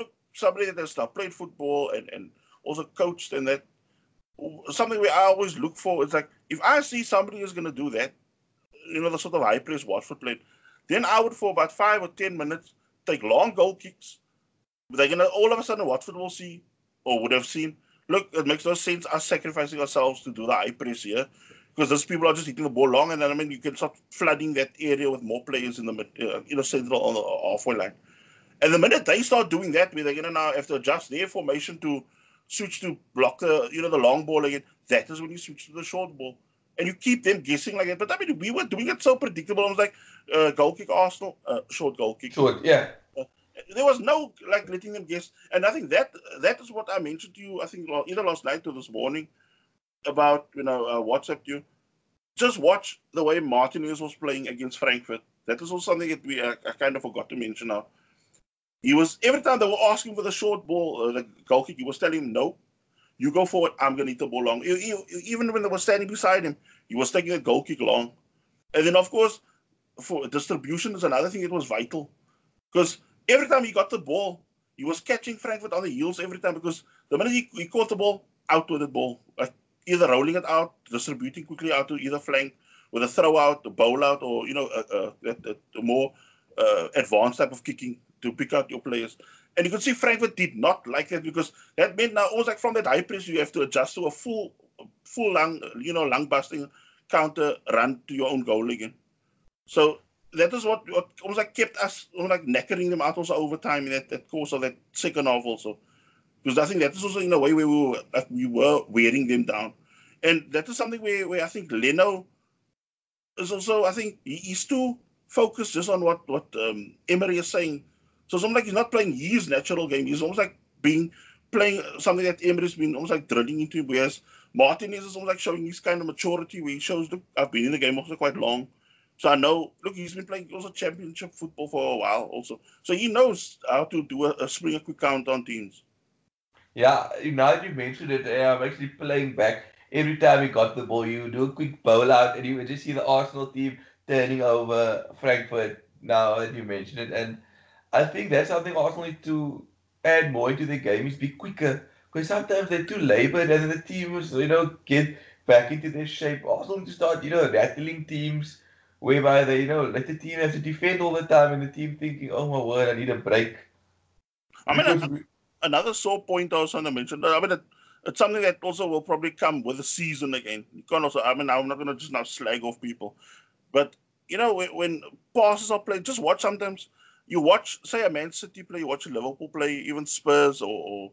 uh, somebody that has played football and and also coached and that something we I always look for is like if I see somebody who's gonna do that, you know, the sort of high press Watford played, then I would for about five or ten minutes take long goal kicks. They're gonna all of a sudden Watford will see or would have seen. Look, it makes no sense us sacrificing ourselves to do the high press here. Because those people are just hitting the ball long, and then I mean you can start flooding that area with more players in the uh, you know central on the halfway line. And the minute they start doing that, where they're gonna now have to adjust their formation to switch to block the you know the long ball again. That is when you switch to the short ball, and you keep them guessing like that. But I mean, we were doing it so predictable. I was like, uh, goal kick Arsenal, uh, short goal kick. Short, yeah. Uh, there was no like letting them guess, and I think that that is what I mentioned to you. I think either last night or this morning about you know uh, WhatsApp you. Just watch the way Martinez was playing against Frankfurt. That was also something that we uh, I kind of forgot to mention now. He was every time they were asking for the short ball, uh, the goal kick, he was telling him, "No, you go forward. I'm gonna hit the ball long." Even when they were standing beside him, he was taking a goal kick long. And then, of course, for distribution is another thing. It was vital because every time he got the ball, he was catching Frankfurt on the heels every time. Because the minute he, he caught the ball, out with the ball, either rolling it out, distributing quickly out to either flank with a throw out, a bowl out, or you know, a, a, a, more uh, advanced type of kicking to pick out your players. And you could see Frankfurt did not like that because that meant now almost like from that high press you have to adjust to a full, full lung, you know, lung busting counter run to your own goal again. So that is what, what almost like kept us almost like knackering them out also over time in that, that course of that second half also. Because I think that is also in a way where we were like we were wearing them down. And that is something where, where I think Leno is also I think he, he's too focused just on what, what um, Emery is saying so it's almost like he's not playing his natural game. He's almost like being playing something that Emery's been almost like drilling into. Whereas Martinez is almost like showing his kind of maturity where he shows, look, I've been in the game also quite long. So I know, look, he's been playing also championship football for a while also. So he knows how to do a, a spring a quick count on teams. Yeah, now that you mentioned it, I'm actually playing back. Every time he got the ball, you do a quick bowl out and you would just see the Arsenal team turning over Frankfurt now that you mentioned it. And I think that's something Arsenal need to add more into the game is be quicker. Because sometimes they're too labored and the teams, you know, get back into their shape. Arsenal need to start, you know, rattling teams whereby they, you know, let the team have to defend all the time and the team thinking, oh my word, I need a break. I mean, another, sore point I was want to mention, I mean, it, it's something that also will probably come with the season again. You can't also, I mean, I'm not going to just now slag off people. But, you know, when, when passes are played, just watch sometimes you watch, say, a Man City play, you watch a Liverpool play, even Spurs or, or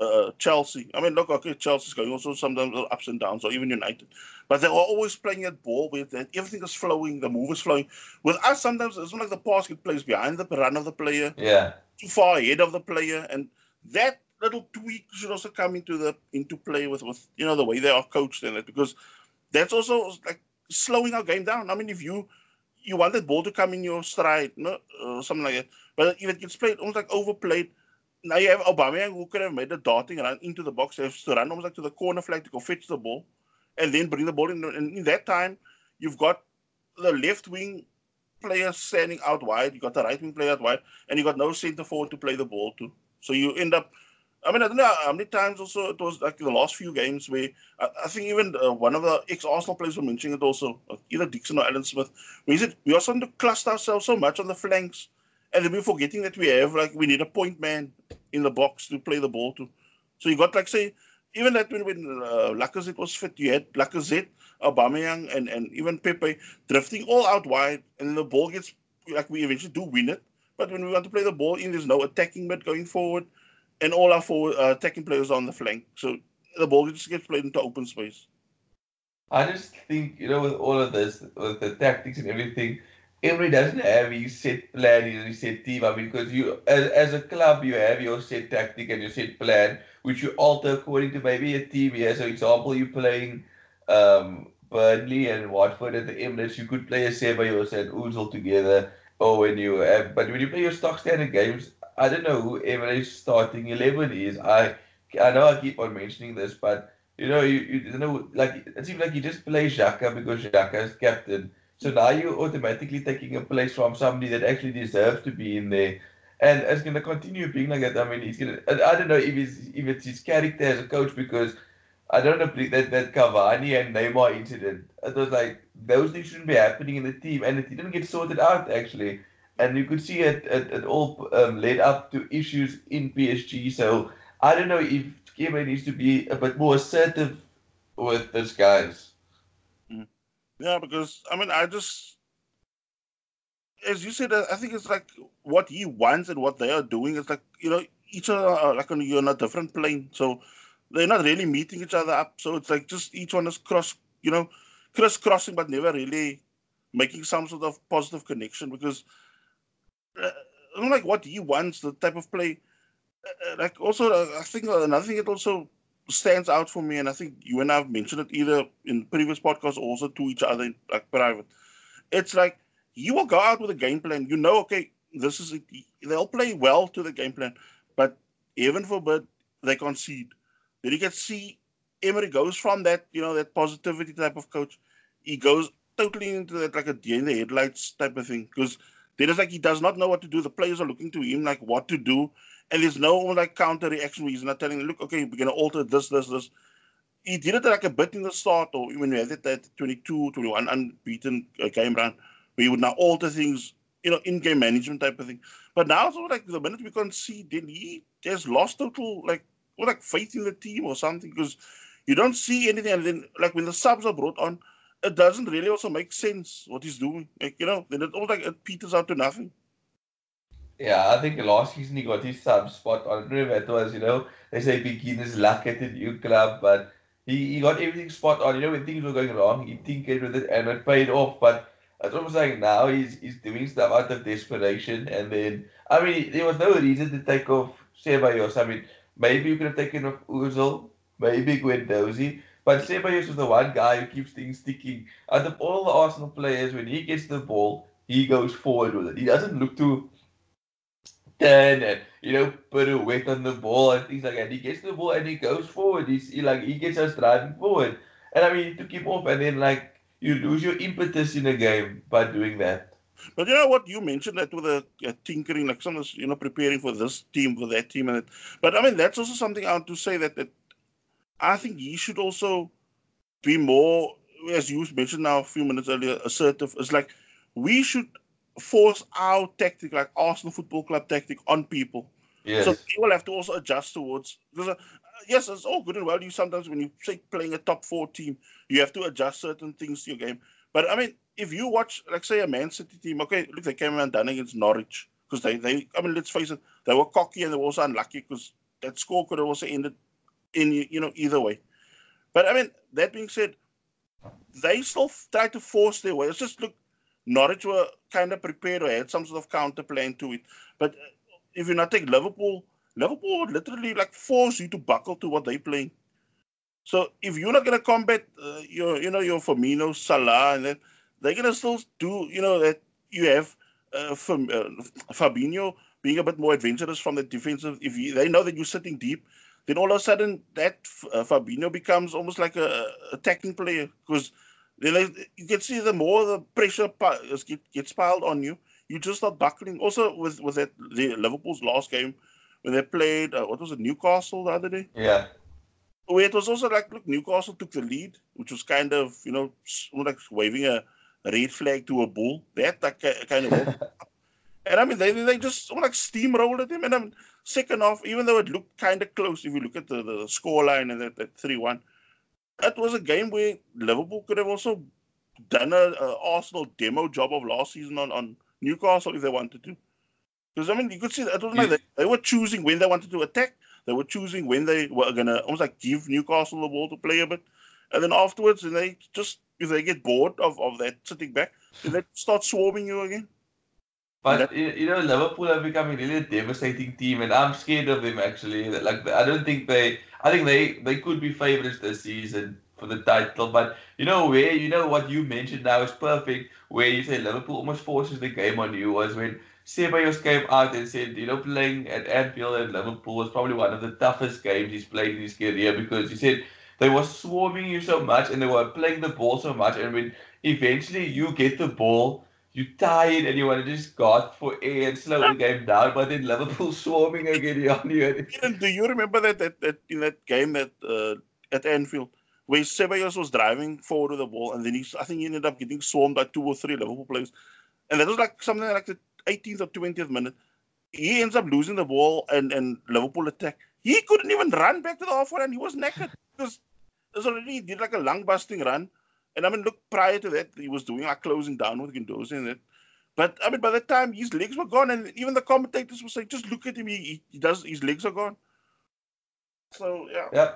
uh, Chelsea. I mean, look, okay, Chelsea's going also sometimes ups and downs, or even United, but they're always playing that ball with that everything is flowing, the move is flowing. With us, sometimes it's not like the pass gets placed behind the run of the player, yeah, too far ahead of the player, and that little tweak should also come into the into play with with you know the way they are coached in it because that's also like slowing our game down. I mean, if you you want that ball to come in your stride, no, uh, something like that. But if it gets played almost like overplayed, now you have Aubameyang who could have made a darting run into the box, has to run almost like to the corner flag to go fetch the ball, and then bring the ball in. And in that time, you've got the left wing player standing out wide, you got the right wing player out wide, and you got no centre forward to play the ball to. So you end up I mean, I don't know how many times also it was like the last few games where I, I think even uh, one of the ex Arsenal players were mentioning it also, uh, either Dixon or Alan Smith. We said we are starting to cluster ourselves so much on the flanks, and then we're forgetting that we have like we need a point man in the box to play the ball to. So you got like say even that when when uh, Lacazette was fit, you had Lacazette, Aubameyang, and and even Pepe drifting all out wide, and the ball gets like we eventually do win it. But when we want to play the ball in, there's no attacking mid going forward and all our forward uh, attacking players are on the flank. So the ball just gets played into open space. I just think, you know, with all of this, with the tactics and everything, everybody doesn't have his set plan, his set team. I mean, because you, as, as a club, you have your set tactic and your set plan, which you alter according to maybe a team. Yeah, so example, you're playing um, Burnley and Watford at the Emirates, you could play a Ceballos and Ozil together. Or when you have, but when you play your stock standard games, I don't know who Emery's starting eleven is. I I know I keep on mentioning this, but you know you, you don't know like it seems like you just play Xhaka because Xhaka is captain. So now you're automatically taking a place from somebody that actually deserves to be in there. And it's going to continue being like that. I mean, he's going to. I don't know if it's if it's his character as a coach because I don't know that that Cavani and Neymar incident. It was like those things shouldn't be happening in the team, and it didn't get sorted out actually and you could see it, it, it all um, led up to issues in PSG. So I don't know if Kema needs to be a bit more assertive with these guys. Mm. Yeah, because I mean, I just, as you said, I think it's like what he wants and what they are doing. It's like you know, each other are like on, you're on a different plane, so they're not really meeting each other up. So it's like just each one is cross, you know, crisscrossing, but never really making some sort of positive connection because uh, like what he wants, the type of play. Uh, uh like also, uh, I think another thing that also stands out for me, and I think you and I have mentioned it either in previous podcasts or also to each other, like private. It's like you will go out with a game plan. You know, okay, this is it. They'll play well to the game plan, but even forbid they concede. Then you can see Emery goes from that, you know, that positivity type of coach. He goes totally into that like a deer in the headlights type of thing because then it's like he does not know what to do. The players are looking to him like what to do, and there's no like counter reaction where he's not telling them, look, okay, we're gonna alter this, this, this. He did it like a bit in the start, or when we had it that 22, 21 unbeaten uh, game run, we would now alter things, you know, in-game management type of thing. But now it's like the minute we can see, then he just lost total like or like faith in the team or something because you don't see anything. And then like when the subs are brought on, it doesn't really also make sense what he's doing. Like, you know, then it all like it peters out to nothing. Yeah, I think last season he got his sub spot on. I don't know if it was, you know, they say beginner's luck at the new club, but he, he got everything spot on. You know, when things were going wrong, he tinkered with it and it paid off. But it's almost like now he's he's doing stuff out of desperation. And then, I mean, there was no reason to take off Ceballos. I mean, maybe you could have taken off Ozil, maybe Guendouzi. But Ceballos is the one guy who keeps things sticking. Out of all the Arsenal players, when he gets the ball, he goes forward with it. He doesn't look to turn and you know put a weight on the ball and things like that. He gets the ball and he goes forward. He's he, like he gets us driving forward. And I mean, to keep off, and then like you lose your impetus in a game by doing that. But you know what you mentioned that with a, a tinkering, like some you know preparing for this team for that team, and it. But I mean that's also something I want to say that that I think he should also be more, as you mentioned now a few minutes earlier, assertive. It's like we should force our tactic, like Arsenal Football Club tactic, on people. Yes. So they will have to also adjust towards. Because, uh, yes, it's all good and well. You sometimes, when you say playing a top four team, you have to adjust certain things to your game. But I mean, if you watch, like, say, a Man City team, okay, look, they came and done against Norwich because they, they, I mean, let's face it, they were cocky and they were also unlucky because that score could have also ended in you know either way. But I mean, that being said, they still tried to force their way. It's just look, Norwich were kind of prepared or had some sort of counter plan to it. But uh, if you not take Liverpool, Liverpool would literally like force you to buckle to what they're playing. So if you're not gonna combat uh, your, you know, your Firmino, Salah, and then they're gonna still do, you know, that you have uh, uh, Fabinho being a bit more adventurous from the defensive. If you, they know that you're sitting deep, then all of a sudden that uh, Fabinho becomes almost like a attacking player because then they, you can see the more the pressure gets piled on you, you just start buckling. Also with with that the Liverpool's last game when they played uh, what was it Newcastle the other day. Yeah. Where it was also like look Newcastle took the lead, which was kind of you know like waving a red flag to a bull. That that kind of. and I mean they they just like steamrolled at him. And I mean second off, even though it looked kind of close, if you look at the the score line and that that three one, that was a game where Liverpool could have also done a, a Arsenal demo job of last season on on Newcastle if they wanted to. Because I mean, you could see that like they, they, were choosing when they wanted to attack. They were choosing when they were gonna almost like give Newcastle the ball to play a bit, and then afterwards, and they just if they get bored of, of that sitting back, they start swarming you again. But you know, Liverpool have become a really devastating team, and I'm scared of them actually. Like I don't think they. I think they they could be favourites this season for the title. But you know where you know what you mentioned now is perfect. Where you say Liverpool almost forces the game on you was when Ceballos came out and said, you know, playing at Anfield and Liverpool was probably one of the toughest games he's played in his career because he said they were swarming you so much and they were playing the ball so much. And when eventually you get the ball, you're tired and you want to just gasp for air and slow the game down. But then Liverpool swarming again on you. Do you remember that, that, that in that game that uh, at Anfield? Where Ceballos was driving forward with the ball, and then he, I think he ended up getting swarmed by two or three Liverpool players, and that was like something like the 18th or 20th minute, he ends up losing the ball and, and Liverpool attack. He couldn't even run back to the halfway and He was naked because there's already he did like a lung busting run. And I mean, look, prior to that, he was doing like closing down with Guendouzi and that. But I mean, by the time his legs were gone, and even the commentators were saying, just look at him, he, he does his legs are gone. So yeah. Yeah.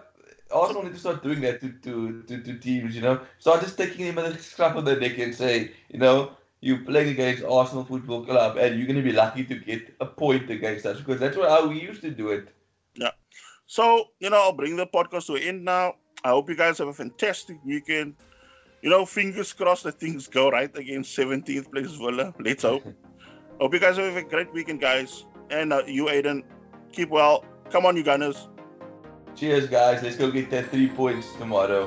Arsenal need to start doing that to, to, to, to teams, you know. Start just taking him by the scruff of the neck and say, you know, you're playing against Arsenal Football Club and you're going to be lucky to get a point against us because that's what, how we used to do it. Yeah. So, you know, I'll bring the podcast to an end now. I hope you guys have a fantastic weekend. You know, fingers crossed that things go right against 17th place Villa. Let's hope. hope you guys have a great weekend, guys. And uh, you, Aiden, keep well. Come on, you Gunners. Cheers, guys. Let's go get that three points tomorrow.